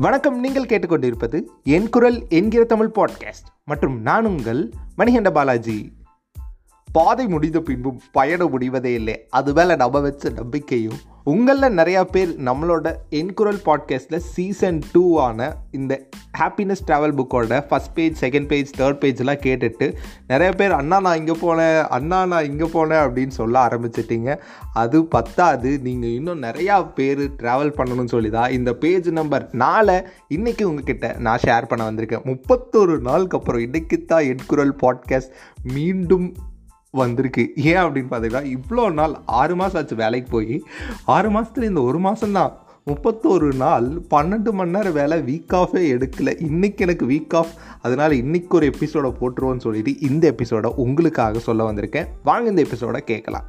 வணக்கம் நீங்கள் கேட்டுக்கொண்டிருப்பது என் குரல் என்கிற தமிழ் பாட்காஸ்ட் மற்றும் நான் உங்கள் மணிகண்ட பாலாஜி. பாதை முடிந்த பின்பும் பயணம் முடிவதே இல்லை. அது மேலே நம்ம வச்ச நம்பிக்கையும் உங்களில் நிறையா பேர் நம்மளோட என்குரல் பாட்காஸ்ட்டில் சீசன் டூ ஆன இந்த ஹாப்பினஸ் ட்ராவல் புக்கோட first page second page third பேஜ்லாம் கேட்டுட்டு நிறைய பேர் அண்ணா நான் இங்கே போனேன். அண்ணா நான் இங்கே போனேன். அப்படின்னு சொல்ல ஆரம்பிச்சிட்டிங்க. அது பத்தாது. நீங்கள் இன்னும் நிறையா பேர் ட்ராவல் பண்ணணும்னு சொல்லி தான் இந்த பேஜ் நம்பர் நாலை இன்றைக்கி உங்ககிட்ட நான் ஷேர் பண்ண வந்திருக்கேன். முப்பத்தொரு நாளுக்கு அப்புறம் இன்றைக்கி தான் என்குரல் பாட்காஸ்ட் மீண்டும் வந்திருக்கு. ஏன் அப்படின்னு பார்த்தீங்கன்னா இவ்வளோ நாள் ஆறு மாதம் ஆச்சு வேலைக்கு போய். ஆறு மாதத்துல இந்த ஒரு மாதம்தான் முப்பத்தோரு நாள் பன்னெண்டு மணி நேரம் வேலை வீக் ஆஃபே எடுக்கல. இன்றைக்கி எனக்கு வீக் ஆஃப் அதனால் இன்றைக்கி ஒரு எபிசோடை போட்டுருவோன்னு சொல்லிட்டு இந்த எபிசோடை உங்களுக்காக சொல்ல வந்திருக்கேன். வாங்க இந்த எபிசோடை கேட்கலாம்.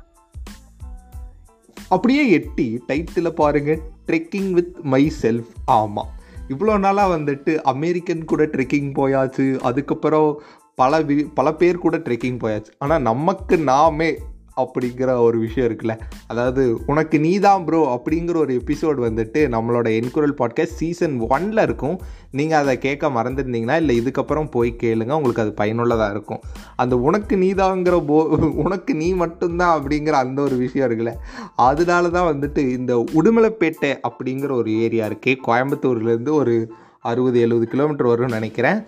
அப்படியே எட்டி டைட்டில் பாருங்கள் ட்ரெக்கிங் வித் மை செல்ஃப் ஆமாம் இவ்வளோ நாளாக வந்துட்டு அமெரிக்கன் கூட ட்ரெக்கிங் போயாச்சு. அதுக்கப்புறம் பல வி பல பேர் கூட ட்ரெக்கிங் போயாச்சு. ஆனால் நமக்கு நாமே அப்படிங்கிற ஒரு விஷயம் இருக்குல்ல. அதாவது உனக்கு நீ தான் ப்ரோ அப்படிங்கிற ஒரு எபிசோடு வந்துட்டு நம்மளோட என்குரல் பாட்காஸ்ட் சீசன் ஒனில் இருக்கும். நீங்கள் அதை கேட்க மறந்துருந்தீங்கன்னா இல்லை இதுக்கப்புறம் போய் கேளுங்க. உங்களுக்கு அது பயனுள்ளதாக இருக்கும். அந்த உனக்கு நீ தாங்கிற போ உனக்கு நீ மட்டும்தான் அப்படிங்கிற அந்த ஒரு விஷயம் இருக்குல்ல. அதனால தான் வந்துட்டு இந்த உடுமலைப்பேட்டை அப்படிங்கிற ஒரு ஏரியா இருக்கே கோயம்புத்தூர்லேருந்து ஒரு அறுபது எழுபது கிலோமீட்டர் வரும்னு நினைக்கிறேன்.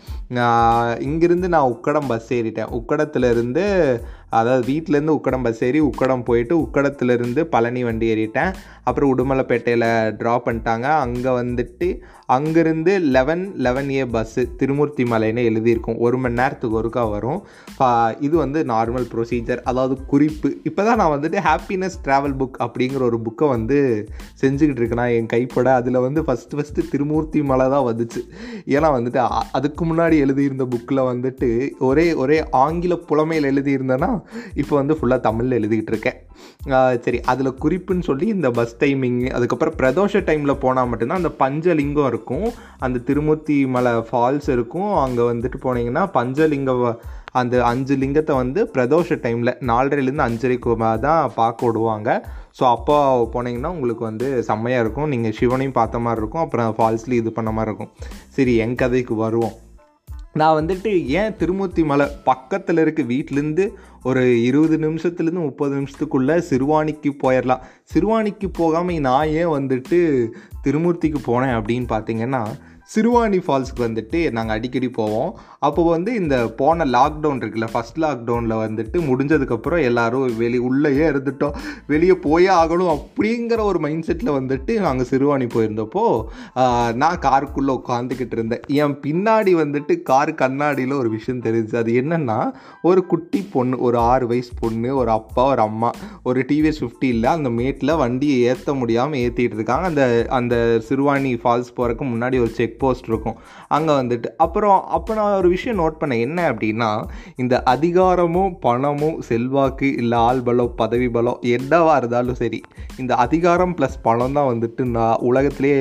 இங்கேருந்து நான் உக்கடம் பஸ் ஏறிட்டேன். உக்கடத்துலேருந்து அதாவது வீட்டிலேருந்து உக்கடம் பஸ் ஏறி உக்கடம் போயிட்டு உக்கடத்துலேருந்து பழனி வண்டி ஏறிட்டேன். அப்புறம் உடுமலைப்பேட்டையில் ட்ராப் பண்ணிட்டாங்க. அங்கே வந்துட்டு அங்கேருந்து eleven eleven A bus Thirumurthy மலைன்னு எழுதியிருக்கும். ஒரு மணி நேரத்துக்கு ஒருக்கா வரும். இது வந்து நார்மல் ப்ரொசீஜர் அதாவது குறிப்பு. இப்போ தான் நான் வந்துட்டு ஹாப்பினஸ் ட்ராவல் புக் அப்படிங்கிற ஒரு புக்கை வந்து செஞ்சுக்கிட்டு இருக்கேன் என் கைப்பட. அதில் வந்து ஃபஸ்ட்டு ஃபஸ்ட்டு திருமூர்த்தி மலை தான் வந்துச்சு. ஏன்னா வந்துட்டு அதுக்கு முன்னாடி எழுதியிருந்த புக்கில் வந்துட்டு ஒரே ஒரே ஆங்கில புலமையில் எழுதியிருந்தேன்னா இப்போ வந்து ஃபுல்லாக தமிழில் எழுதிக்கிட்டு இருக்கேன் சரி அதில் குறிப்புன்னு சொல்லி இந்த பஸ் டைமிங் அதுக்கப்புறம் பிரதோஷ டைமில் போனால் மட்டும்தான் அந்த பஞ்சலிங்கம் இருக்கும். அந்த திருமூர்த்தி மலை ஃபால்ஸ் இருக்கும். அங்கே வந்துட்டு போனீங்கன்னா பஞ்சலிங்க அந்த அஞ்சு லிங்கத்தை வந்து பிரதோஷ டைமில் நாலரைலேருந்து அஞ்சரைக்கு தான் பார்க்க விடுவாங்க. ஸோ அப்போ போனீங்கன்னா உங்களுக்கு வந்து செம்மையாக இருக்கும். நீங்கள் சிவனையும் பார்த்த மாதிரி இருக்கும். அப்புறம் ஃபால்ஸ்லேயும் இது பண்ண மாதிரி இருக்கும். சரி என் கதைக்கு வருவோம். நான் வந்துட்டு ஏன் திருமூர்த்தி மலை பக்கத்தில் இருக்க வீட்டிலேருந்து ஒரு இருபது நிமிஷத்துலேருந்து முப்பது நிமிஷத்துக்குள்ளே சிறுவாணிக்கு போயிடலாம் சிறுவாணிக்கு போகாமல் நான் ஏன் வந்துட்டு திருமூர்த்திக்கு போனேன் அப்படின்னு பார்த்தீங்கன்னா சிறுவாணி ஃபால்ஸுக்கு வந்துட்டு நாங்கள் அடிக்கடி போவோம். அப்போ வந்து இந்த போன லாக்டவுன் இருக்குல்ல ஃபஸ்ட் லாக்டவுனில் வந்துட்டு முடிஞ்சதுக்கப்புறம் எல்லோரும் வெளி உள்ளேயே இருந்துட்டோம். வெளியே போயே ஆகணும் அப்படிங்கிற ஒரு மைண்ட் செட்டில் வந்துட்டு நாங்கள் சிறுவாணி போயிருந்தப்போ நான் காருக்குள்ளே உட்காந்துக்கிட்டு இருந்தேன். என் பின்னாடி வந்துட்டு கார் கண்ணாடியில் ஒரு விஷயம் தெரிஞ்சு அது என்னென்னா ஒரு குட்டி பொண்ணு ஒரு ஆறு வயசு பொண்ணு ஒரு அப்பா ஒரு அம்மா ஒரு டிவிஎஸ் ஃபிஃப்டியில் அந்த மேட்டில் வண்டியை ஏற்ற முடியாமல் ஏற்றிட்டு இருக்காங்க. அந்த அந்த சிறுவாணி ஃபால்ஸ் போகிறதுக்கு முன்னாடி ஒரு செக் போஸ்ட் இருக்கும். அங்கே வந்துட்டு அப்புறம் அப்போ நான் ஒரு விஷயம் நோட் பண்ண என்ன அப்படின்னா இந்த அதிகாரமும் பணமும் செல்வாக்கு இல்லை ஆள் பலம் பதவி பலம் என்னவா இருந்தாலும் சரி இந்த அதிகாரம் ப்ளஸ் பணம் தான் வந்துட்டு நான் உலகத்திலே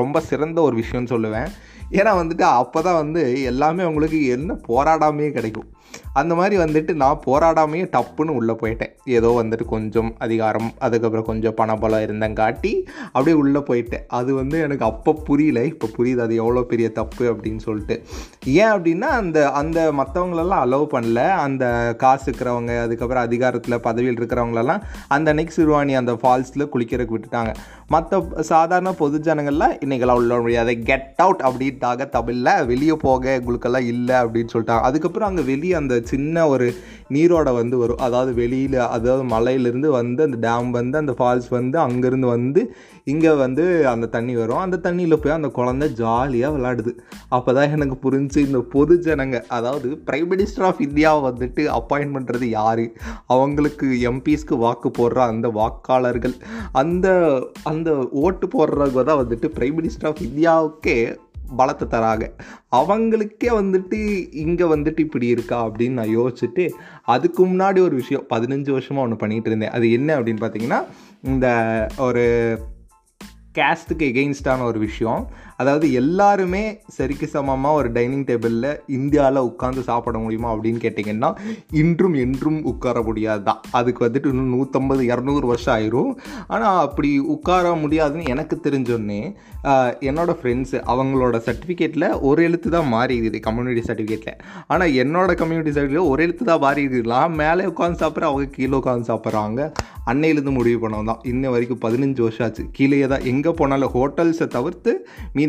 ரொம்ப சிறந்த ஒரு விஷயம்னு சொல்லுவேன். ஏன்னா வந்துட்டு அப்போ தான் வந்து எல்லாமே அவங்களுக்கு என்ன போராடாமையே கிடைக்கும். அந்த மாதிரி வந்துட்டு நான் போராடாமையே டப்புன்னு உள்ளே போயிட்டேன். ஏதோ வந்துட்டு கொஞ்சம் அதிகாரம் அதுக்கப்புறம் கொஞ்சம் பணபலம் இருந்தங்காட்டி அப்படியே உள்ளே போயிட்டேன். அது வந்து எனக்கு அப்போ புரியல இப்போ புரியுது அது எவ்வளோ பெரிய தப்பு அப்படின்னு சொல்லிட்டு. ஏன் அப்படின்னா அந்த அந்த மற்றவங்களெல்லாம் அலோவ் பண்ணல. அந்த காசு இருக்கிறவங்க அதுக்கப்புறம் அதிகாரத்தில் பதவியில் இருக்கிறவங்களெல்லாம் அந்த அன்னைக்கு சிறுவாணி அந்த ஃபால்ஸில் குளிக்கிறதுக்கு விட்டுட்டாங்க. மற்ற சாதாரண பொது ஜனங்கள்லாம் இன்றைக்கெல்லாம் உள்ள முடியாது. கெட் அவுட் ஆக தமிழில் வெளியே போக உங்களுக்கெல்லாம் இல்லை அப்படின்னு சொல்லிட்டாங்க. அதுக்கப்புறம் அங்கே வெளியே அந்த சின்ன ஒரு நீரோட வந்து வரும். அதாவது வெளியில் அதாவது மலையிலேருந்து வந்து அந்த டேம் வந்து அந்த ஃபால்ஸ் வந்து அங்கேருந்து வந்து இங்கே வந்து அந்த தண்ணி வரும். அந்த தண்ணியில் போய் அந்த குழந்த ஜாலியாக விளாடுது அப்போ தான் எனக்கு புரிஞ்சு இந்த பொது ஜனங்க அதாவது பிரைம் மினிஸ்டர் ஆஃப் இந்தியாவை வந்துட்டு அப்பாயின்ட் பண்ணுறது யார்? அவங்களுக்கு எம்பிஸ்க்கு வாக்கு போடுற அந்த வாக்காளர்கள் அந்த அந்த ஓட்டு போடுறவங்க தான் வந்துட்டு பிரைம் மினிஸ்டர் ஆஃப் இந்தியாவுக்கே பலத்தை தராங்க அவங்களுக்கே வந்துட்டு இங்கே வந்துட்டு இப்படி இருக்கா அப்படின்னு நான் யோசிச்சுட்டு அதுக்கு முன்னாடி ஒரு விஷயம் பதினஞ்சு வருஷமாக ஒன்று பண்ணிகிட்டு இருந்தேன். அது என்ன அப்படின்னு பார்த்தீங்கன்னா இந்த ஒரு கேஸ்ட்டுக்கு எகெயின்ஸ்டான ஒரு விஷயம். அதாவது எல்லாருமே சரிக்கு சமமாக ஒரு டைனிங் டேபிளில் இந்தியாவில் உட்காந்து சாப்பிட முடியுமா அப்படின்னு கேட்டிங்கன்னா இன்றும் என்றும் உட்கார முடியாது? தான் அதுக்கு வந்துட்டு இன்னும் நூற்றம்பது இரநூறு வருஷம் ஆயிரும். ஆனால் அப்படி உட்கார முடியாதுன்னு எனக்கு தெரிஞ்சோடனே என்னோட ஃப்ரெண்ட்ஸு அவங்களோட சர்டிஃபிகேட்டில் ஒரு எழுத்து தான் மாறி இருக்குது கம்யூனிட்டி சர்டிஃபிகேட்டில் ஆனால் என்னோட கம்யூனிட்டி சர்டிஃபிகேட் ஒரு எழுத்து தான் மாறி இருக்குது நான் மேலே உட்காந்து சாப்பிட்றேன் அவங்க கீழே உட்காந்து சாப்பிட்றாங்க. அன்னையிலேருந்து முடிவு பண்ணோம் தான். இன்ன வரைக்கும் பதினஞ்சு வருஷம் ஆச்சு. கீழே தான். எங்கே போனாலும் ஹோட்டல்ஸை தவிர்த்து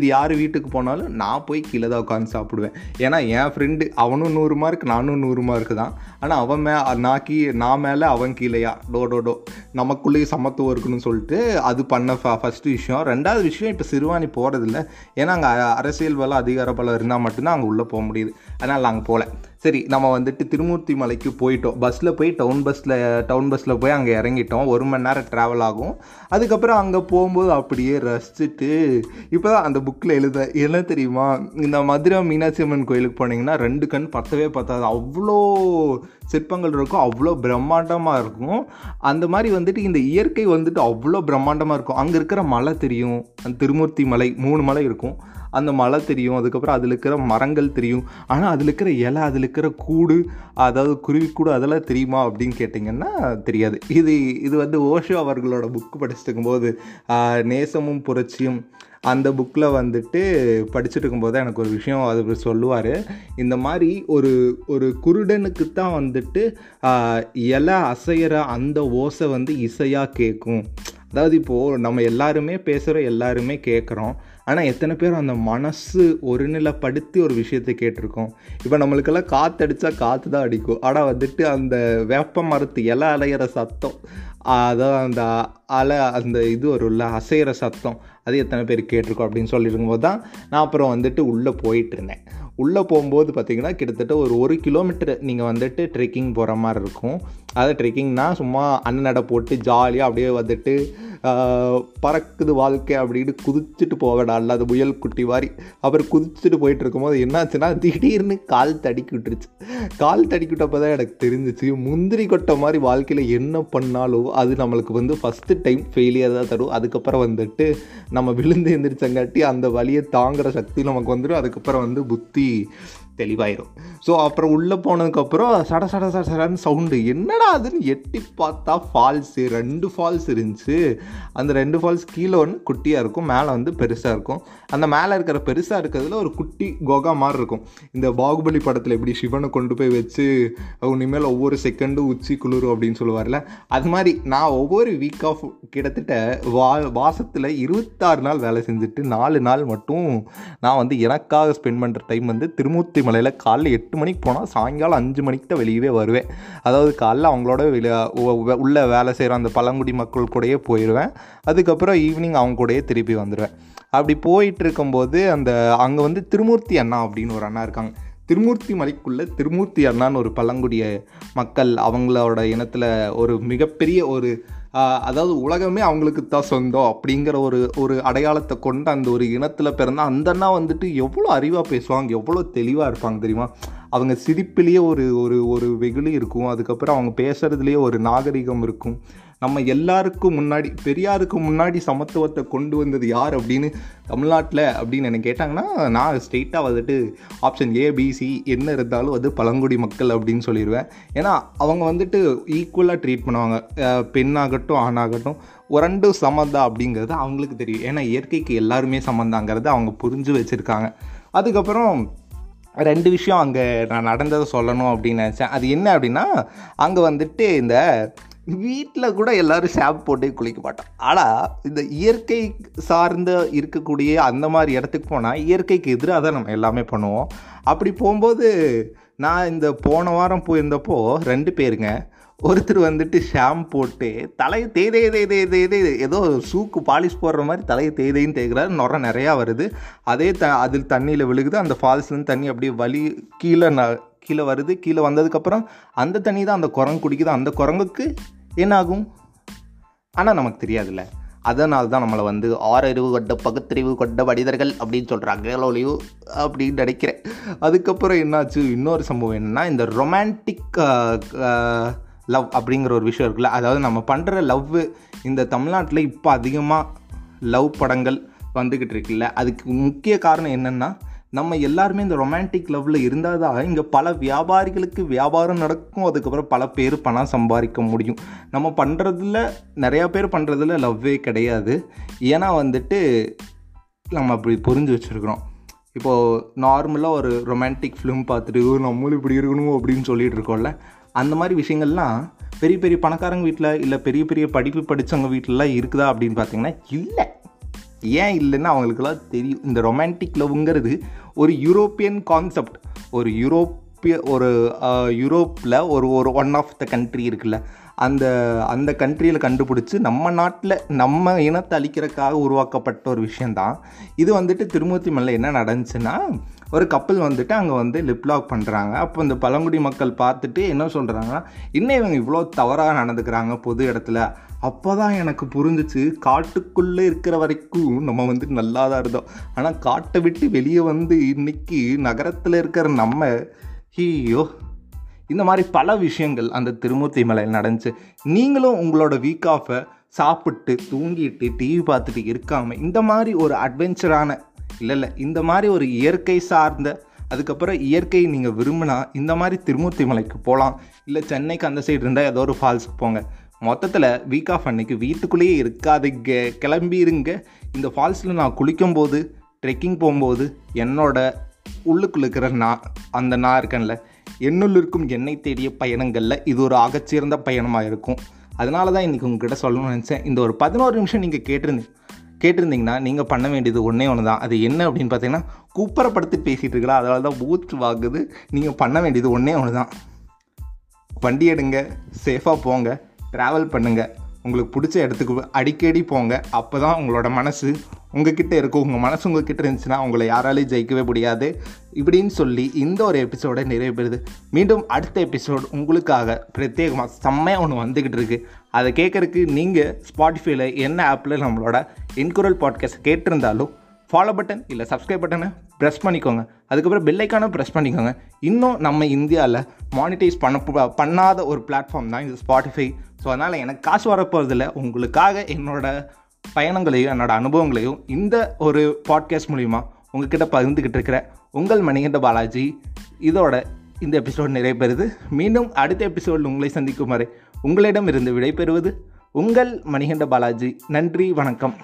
மீதி யார் வீட்டுக்கு போனாலும் நான் போய் கீழே தான் உட்காந்து சாப்பிடுவேன். ஏன்னா என் ஃப்ரெண்டு அவனும் நூறு மார்க் நானும் நூறு மார்க் தான். ஆனால் அவன் மே நான் கீ நான் மேலே அவன் கீழேயா? டோ டோ டோ. நமக்குள்ளேயே சமத்துவம் இருக்குன்னு சொல்லிட்டு அது பண்ண ஃப ஃபஸ்ட்டு விஷயம். ரெண்டாவது விஷயம் இப்போ சிறுவாணி போகிறதில்ல ஏன்னா அங்கே அரசியல் பலம் அதிகார பலம் இருந்தால் மட்டும்தான் அங்கே உள்ளே போக முடியுது. அதனால் நாங்கள் போகல. சரி நம்ம வந்துட்டு திருமூர்த்தி மலைக்கு போயிட்டோம் பஸ்ஸில் போய் டவுன் பஸ்ஸில் டவுன் பஸ்ஸில் போய் அங்கே இறங்கிட்டோம். ஒரு மணி நேரம் ட்ராவல் ஆகும். அதுக்கப்புறம் அங்கே போகும்போது அப்படியே ரசிச்சுட்டு இப்போ தான் அந்த புக்கில் எழுத என்ன தெரியுமா? இந்த மதுரை மீனாட்சி அம்மன் கோயிலுக்கு போனீங்கன்னா ரெண்டு கண் பத்தவே பத்தாது. அவ்வளோ சிற்பங்கள் இருக்கும் அவ்வளோ பிரம்மாண்டமாக இருக்கும். அந்த மாதிரி வந்துட்டு இந்த இயற்கை வந்துட்டு அவ்வளோ பிரம்மாண்டமாக இருக்கும். அங்கே இருக்கிற மலை தெரியும். அந்த திருமூர்த்தி மலை மூணு மலை இருக்கும். அந்த மலை தெரியும் அதுக்கப்புறம் அதில் இருக்கிற மரங்கள் தெரியும். ஆனால் அதில் இருக்கிற இலை அதில் இருக்கிற கூடு அதாவது குருவி கூடு அதெல்லாம் தெரியுமா அப்படின்னு கேட்டிங்கன்னா தெரியாது. இது இது வந்து ஓஷோ அவர்களோட புக்கு படிச்சுட்டு இருக்கும்போது நேசமும் புரட்சியும் அந்த புக்கில் வந்துட்டு படிச்சுட்டு இருக்கும்போது எனக்கு ஒரு விஷயம் அது சொல்லுவார். இந்த மாதிரி ஒரு ஒரு குருடனுக்கு தான் வந்துட்டு இலை அசைகிற அந்த ஓசை வந்து இசையாக கேட்கும். அதாவது இப்போது நம்ம எல்லாருமே பேசுகிற எல்லாருமே கேட்குறோம். ஆனால் எத்தனை பேர் அந்த மனசு ஒருநிலைப்படுத்தி ஒரு விஷயத்தை கேட்டிருக்கோம். இப்போ நம்மளுக்கெல்லாம் காற்றடிச்சா காற்று தான் அடிக்கும். ஆனால் வந்துட்டு அந்த வேப்ப மரத்து இலை அலையிற சத்தம் அதான் அந்த அலை அந்த இது வரும்ல அசைகிற சத்தம் அது எத்தனை பேர் கேட்டிருக்கோம் அப்படின்னு சொல்லியிருக்கும்போது தான் நான் அப்புறம் வந்துட்டு உள்ளே போயிட்டுருந்தேன் உள்ளே போகும்போது பார்த்திங்கன்னா கிட்டத்தட்ட ஒரு ஒரு கிலோமீட்டர் நீங்கள் வந்துட்டு ட்ரெக்கிங் போகிற மாதிரி இருக்கும். அதாவது ட்ரெக்கிங்னால் சும்மா அன்னநடை போட்டு ஜாலியாக அப்படியே வந்துட்டு பறக்குது வாழ்க்கை அப்படின்னு குதிச்சுட்டு போவேடா அது முயல் குட்டி மாதிரி. அப்புறம் குதிச்சுட்டு போயிட்டு இருக்கும்போது என்னாச்சுன்னா திடீர்னு கால் தடிக்கி விட்டுருச்சு கால் தடிக்கி விட்டப்போ தான் எனக்கு தெரிஞ்சிச்சு முந்திரி கொட்டை மாதிரி வாழ்க்கையில் என்ன பண்ணாலும் அது நம்மளுக்கு வந்து ஃபஸ்ட்டு டைம் ஃபெயிலியர் தான் தரும். அதுக்கப்புறம் வந்துட்டு நம்ம விழுந்து எந்திரிச்சங்காட்டி அந்த வழியை தாங்குகிற சக்தி நமக்கு வந்துடும் அதுக்கப்புறம் வந்து புத்தி தெளிவாயிரும். ஸோ அப்புறம் உள்ளே போனதுக்கப்புறம் சட சட சட சடன்னு சவுண்டு என்னடா அதுன்னு எட்டி பார்த்தா ஃபால்ஸு ரெண்டு ஃபால்ஸ் இருந்துச்சு. அந்த ரெண்டு ஃபால்ஸ் கீழே ஒன்று குட்டியாக இருக்கும் மேலே வந்து பெருசாக இருக்கும். அந்த மேலே இருக்கிற பெருசாக இருக்கிறதுல ஒரு குட்டி கோகா மாதிரி இருக்கும். இந்த பாகுபலி படத்தில் எப்படி சிவனை கொண்டு போய் வச்சு இனிமேல் ஒவ்வொரு செகண்டும் உச்சி குளிரும் அப்படின்னு சொல்லுவார்ல அது மாதிரி நான் ஒவ்வொரு வீக் ஆஃப் கிட்டத்தட்ட வா வாசத்தில் இருபத்தாறு நாள் வேலை செஞ்சுட்டு நாலு நாள் மட்டும் நான் வந்து எனக்காக ஸ்பெண்ட் பண்ணுற டைம் வந்து திருமூர்த்தி மலையில் காலைல எட்டு மணிக்கு போனால் சாயங்காலம் அஞ்சு மணிக்கு தான் வெளியவே வருவேன். அதாவது காலைல அவங்களோட வெளியே உள்ள வேலை செய்கிற அந்த பழங்குடி மக்கள் கூடயே போயிடுவேன் அதுக்கப்புறம் ஈவினிங் அவங்க கூடயே திருப்பி வந்துடுவேன் அப்படி போயிட்டு இருக்கும்போது அந்த அங்கே வந்து திருமூர்த்தி அண்ணா அப்படின்னு ஒரு அண்ணா இருக்காங்க. திருமூர்த்தி மலைக்குள்ளே திருமூர்த்தி அண்ணான்னு ஒரு பழங்குடிய மக்கள் அவங்களோட இனத்தில் ஒரு மிகப்பெரிய ஒரு அதாவது உலகமே அவங்களுக்கு தான் சொந்தம் அப்படிங்கிற ஒரு ஒரு அடையாளத்தை கொண்டு அந்த ஒரு இனத்தில் பிறந்த அந்த அண்ணா வந்துட்டு எவ்வளோ அறிவாக பேசுவாங்க எவ்வளோ தெளிவாக இருப்பாங்க தெரியுமா? அவங்க சிரிப்பிலேயே ஒரு ஒரு ஒரு வெகுளி இருக்கும். அதுக்கப்புறம் அவங்க பேசுகிறதுலேயே ஒரு நாகரிகம் இருக்கும். நம்ம எல்லாருக்கும் முன்னாடி பெரியாருக்கு முன்னாடி சமத்துவத்தை கொண்டு வந்தது யார் அப்படின்னு தமிழ்நாட்டில் அப்படின்னு எனக்கு கேட்டாங்கன்னா நான் ஸ்ட்ரெயிட்டாக வந்துட்டு ஆப்ஷன் ஏபிசி என்ன இருந்தாலும் அது பழங்குடி மக்கள் அப்படின்னு சொல்லிடுவேன். ஏன்னா அவங்க வந்துட்டு ஈக்குவலாக ட்ரீட் பண்ணுவாங்க. பெண்ணாகட்டும் ஆணாகட்டும் ரெண்டும் சமந்தா அப்படிங்கிறது அவங்களுக்கு தெரியும். ஏன்னா இயற்கைக்கு எல்லாருமே சமந்தாங்கிறது அவங்க புரிஞ்சு வச்சுருக்காங்க. அதுக்கப்புறம் ரெண்டு விஷயம் அங்கே நான் நடந்ததை சொல்லணும் அப்படின்னு நினச்சேன். அது என்ன அப்படின்னா அங்கே வந்துட்டு இந்த வீட்டில் கூட எல்லோரும் ஷாம்பு போட்டு குளிக்க மாட்டோம். ஆனால் இந்த இயற்கை சார்ந்த இருக்கக்கூடிய அந்த மாதிரி இடத்துக்கு போனால் இயற்கைக்கு எதிராக தான் நம்ம எல்லாமே பண்ணுவோம். அப்படி போகும்போது நான் இந்த போன வாரம் போயிருந்தப்போ ரெண்டு பேருங்க ஒருத்தர் வந்துட்டு ஷாம்பு போட்டு தலையை தேதே தேதே தேதே ஏதோ சூக்கு பாலிஷ் போடுற மாதிரி தலையை தேதேன்னு தேய்க்கிறாரு. நுர நிறையா வருது. அதே த அதில் தண்ணியில் விழுகுது. அந்த ஃபால்ஸ்லேருந்து தண்ணி அப்படியே வலி கீழே ந கீழே வருது கீழே வந்ததுக்கப்புறம் அந்த தண்ணி தான் அந்த குரங்கு குடிக்குது. அந்த குரங்குக்கு என்ன ஆகும் ஆனால் நமக்கு தெரியாதுல்ல. அதனால தான் நம்மளை வந்து ஆறறிவு கொண்ட பகுத்தறிவு கொண்ட மனிதர்கள் அப்படின்னு சொல்கிறாங்க லோலியோ அப்படின்னு நினைக்கிறேன். அதுக்கப்புறம் என்னாச்சு? இன்னொரு சம்பவம் என்னென்னா இந்த ரொமான்டிக் லவ் அப்படிங்கிற ஒரு விஷயம் இருக்குல்ல அதாவது நம்ம பண்ணுற லவ் இந்த தமிழ்நாட்டில் இப்போ அதிகமாக லவ் படங்கள் வந்துக்கிட்டு இருக்குல்ல. அதுக்கு முக்கிய காரணம் என்னென்னா நம்ம எல்லாருமே இந்த ரொமான்டிக் லவ்வில் இருந்தால் தான் இங்கே பல வியாபாரிகளுக்கு வியாபாரம் நடக்கும். அதுக்கப்புறம் பல பேர் பணம் சம்பாதிக்க முடியும். நம்ம பண்ணுறதுல நிறையா பேர் பண்ணுறதுல லவ்வே கிடையாது. ஏன்னா வந்துட்டு நம்ம அப்படி புரிஞ்சு வச்சுருக்குறோம். இப்போது நார்மலாக ஒரு ரொமான்டிக் ஃபிலிம் பார்த்துட்டு "ஓ, நம்மளும் இப்படி இருக்கணும்? அப்படின்னு சொல்லிட்டு இருக்கோம்ல. அந்த மாதிரி விஷயங்கள்லாம் பெரிய பெரிய பணக்காரங்க வீட்டில் இல்லை பெரிய பெரிய படிப்பு படித்தவங்க வீட்டிலலாம் இருக்குதா அப்படின்னு பார்த்தீங்கன்னா இல்லை. ஏன் இல்லைன்னு அவங்களுக்குலாம் தெரியும். இந்த ரொமான்டிக் லவ்ங்கிறது ஒரு யூரோப்பியன் கான்செப்ட் ஒரு யூரோப்பிய ஒரு யூரோப்பில் ஒரு ஒரு ஒன் ஆஃப் த கண்ட்ரி இருக்குல்ல. அந்த அந்த கண்ட்ரியில் கண்டுபிடிச்சி நம்ம நாட்டில் நம்ம இனத்தை அழிக்கிறதுக்காக உருவாக்கப்பட்ட ஒரு விஷயந்தான் இது வந்துட்டு திருமூர்த்தி மலை என்ன நடந்துச்சுன்னா ஒரு கப்பல் வந்துட்டு அங்கே வந்து லிப்லாக் பண்ணுறாங்க அப்போ இந்த பழங்குடி மக்கள் பார்த்துட்டு என்ன சொல்கிறாங்கன்னா இன்னும் இவங்க இவ்வளோ தவறாக நடந்துக்கிறாங்க பொது இடத்துல. அப்போ தான் எனக்கு புரிஞ்சிச்சு காட்டுக்குள்ளே இருக்கிற வரைக்கும் நம்ம வந்து நல்லா தான் இருந்தோம். ஆனால் காட்டை விட்டு வெளியே வந்து இன்னைக்கு நகரத்தில் இருக்கிற நம்ம ஐயோ இந்த மாதிரி பல விஷயங்கள் அந்த திருமூர்த்தி மலையில் நடந்துச்சு. நீங்களும் உங்களோட வீக் ஆஃபை சாப்பிட்டு தூங்கிட்டு டிவி பார்த்துட்டு இருக்காமல் இந்த மாதிரி ஒரு அட்வென்ச்சரான இல்லை இல்லை இந்த மாதிரி ஒரு இயற்கை சார்ந்த அதுக்கப்புறம் இயற்கையை நீங்கள் விரும்பினா இந்த மாதிரி திருமூர்த்தி மலைக்கு போகலாம் இல்லை சென்னைக்கு அந்த சைடு இருந்தால் ஏதோ ஒரு ஃபால்ஸுக்கு போங்க. மொத்தத்தில் வீக் ஆஃப் அன்னைக்கு வீட்டுக்குள்ளேயே இருக்காதுங்க. கிளம்பிடுங்க இந்த ஃபால்ஸில் நான் குளிக்கும்போது ட்ரெக்கிங் போகும்போது என்னோட உள்ளுக்குள்ள இருக்கிற நான் அந்த நான் இருக்கேன்ல என்னுள் இருக்கும் எண்ணெய் தேடிய பயணங்களில் இது ஒரு ஆகச்சிறந்த பயணமாக இருக்கும். அதனால தான் இன்றைக்கி உங்ககிட்ட சொல்லணும்னு நினச்சேன். இந்த ஒரு பதினோரு நிமிஷம் நீங்கள் கேட்டிருந்தீங்க கேட்டிருந்தீங்கன்னா நீங்கள் பண்ண வேண்டியது ஒன்றே ஒன்று தான் அது என்ன அப்படின்னு பார்த்தீங்கன்னா கூப்பரப்படுத்தி பேசிகிட்டு இருக்கலாம் அதனால தான் பூத் வாங்குது. நீங்கள் பண்ண வேண்டியது ஒன்றே ஒன்று தான் வண்டி எடுங்க. சேஃபாக போங்க. ட்ராவல் பண்ணுங்கள் உங்களுக்கு பிடிச்ச இடத்துக்கு அடிக்கடி போங்க. அப்போ தான் உங்களோட மனசு உங்ககிட்ட இருக்கும். உங்கள் மனசு உங்ககிட்ட இருந்துச்சுன்னா உங்களை யாராலையும் ஜெயிக்கவே முடியாது. இப்படின்னு சொல்லி இந்த ஒரு எபிசோடை நிறைவு பெறுது மீண்டும் அடுத்த எபிசோட் உங்களுக்காக பிரத்யேகமாக செம்மையாக ஒன்று வந்துக்கிட்டு இருக்குது அதை கேட்குறதுக்கு நீங்கள் ஸ்பாட்டிஃபைல என்ன ஆப்பில் நம்மளோட இன்குரல் பாட்காஸ்ட் கேட்டிருந்தாலும் ஃபாலோ பட்டன் இல்லை சப்ஸ்கிரைப் பட்டனை ப்ரெஸ் பண்ணிக்கோங்க. அதுக்கப்புறம் பெல்லைக்கான ப்ரெஸ் பண்ணிக்கோங்க. இன்னும் நம்ம இந்தியாவில் மானிட்டைஸ் பண்ண பண்ணாத ஒரு பிளாட்ஃபார்ம் தான் இது ஸ்பாட்டிஃபை ஸோ அதனால் எனக்கு காசு வரப்போகிறதில்ல உங்களுக்காக என்னோட பயணங்களையும் என்னோடய அனுபவங்களையும் இந்த ஒரு பாட்காஸ்ட் மூலிமா உங்ககிட்ட பகிர்ந்துக்கிட்டு இருக்கிற உங்கள் மணிகண்ட பாலாஜி இதோட இந்த எபிசோடு நிறைவேறுது. மீண்டும் அடுத்த எபிசோடில் உங்களை சந்திக்கும் வரை உங்களிடம் இருந்து விடைபெறுவது உங்கள் மணிகண்ட பாலாஜி. நன்றி வணக்கம்.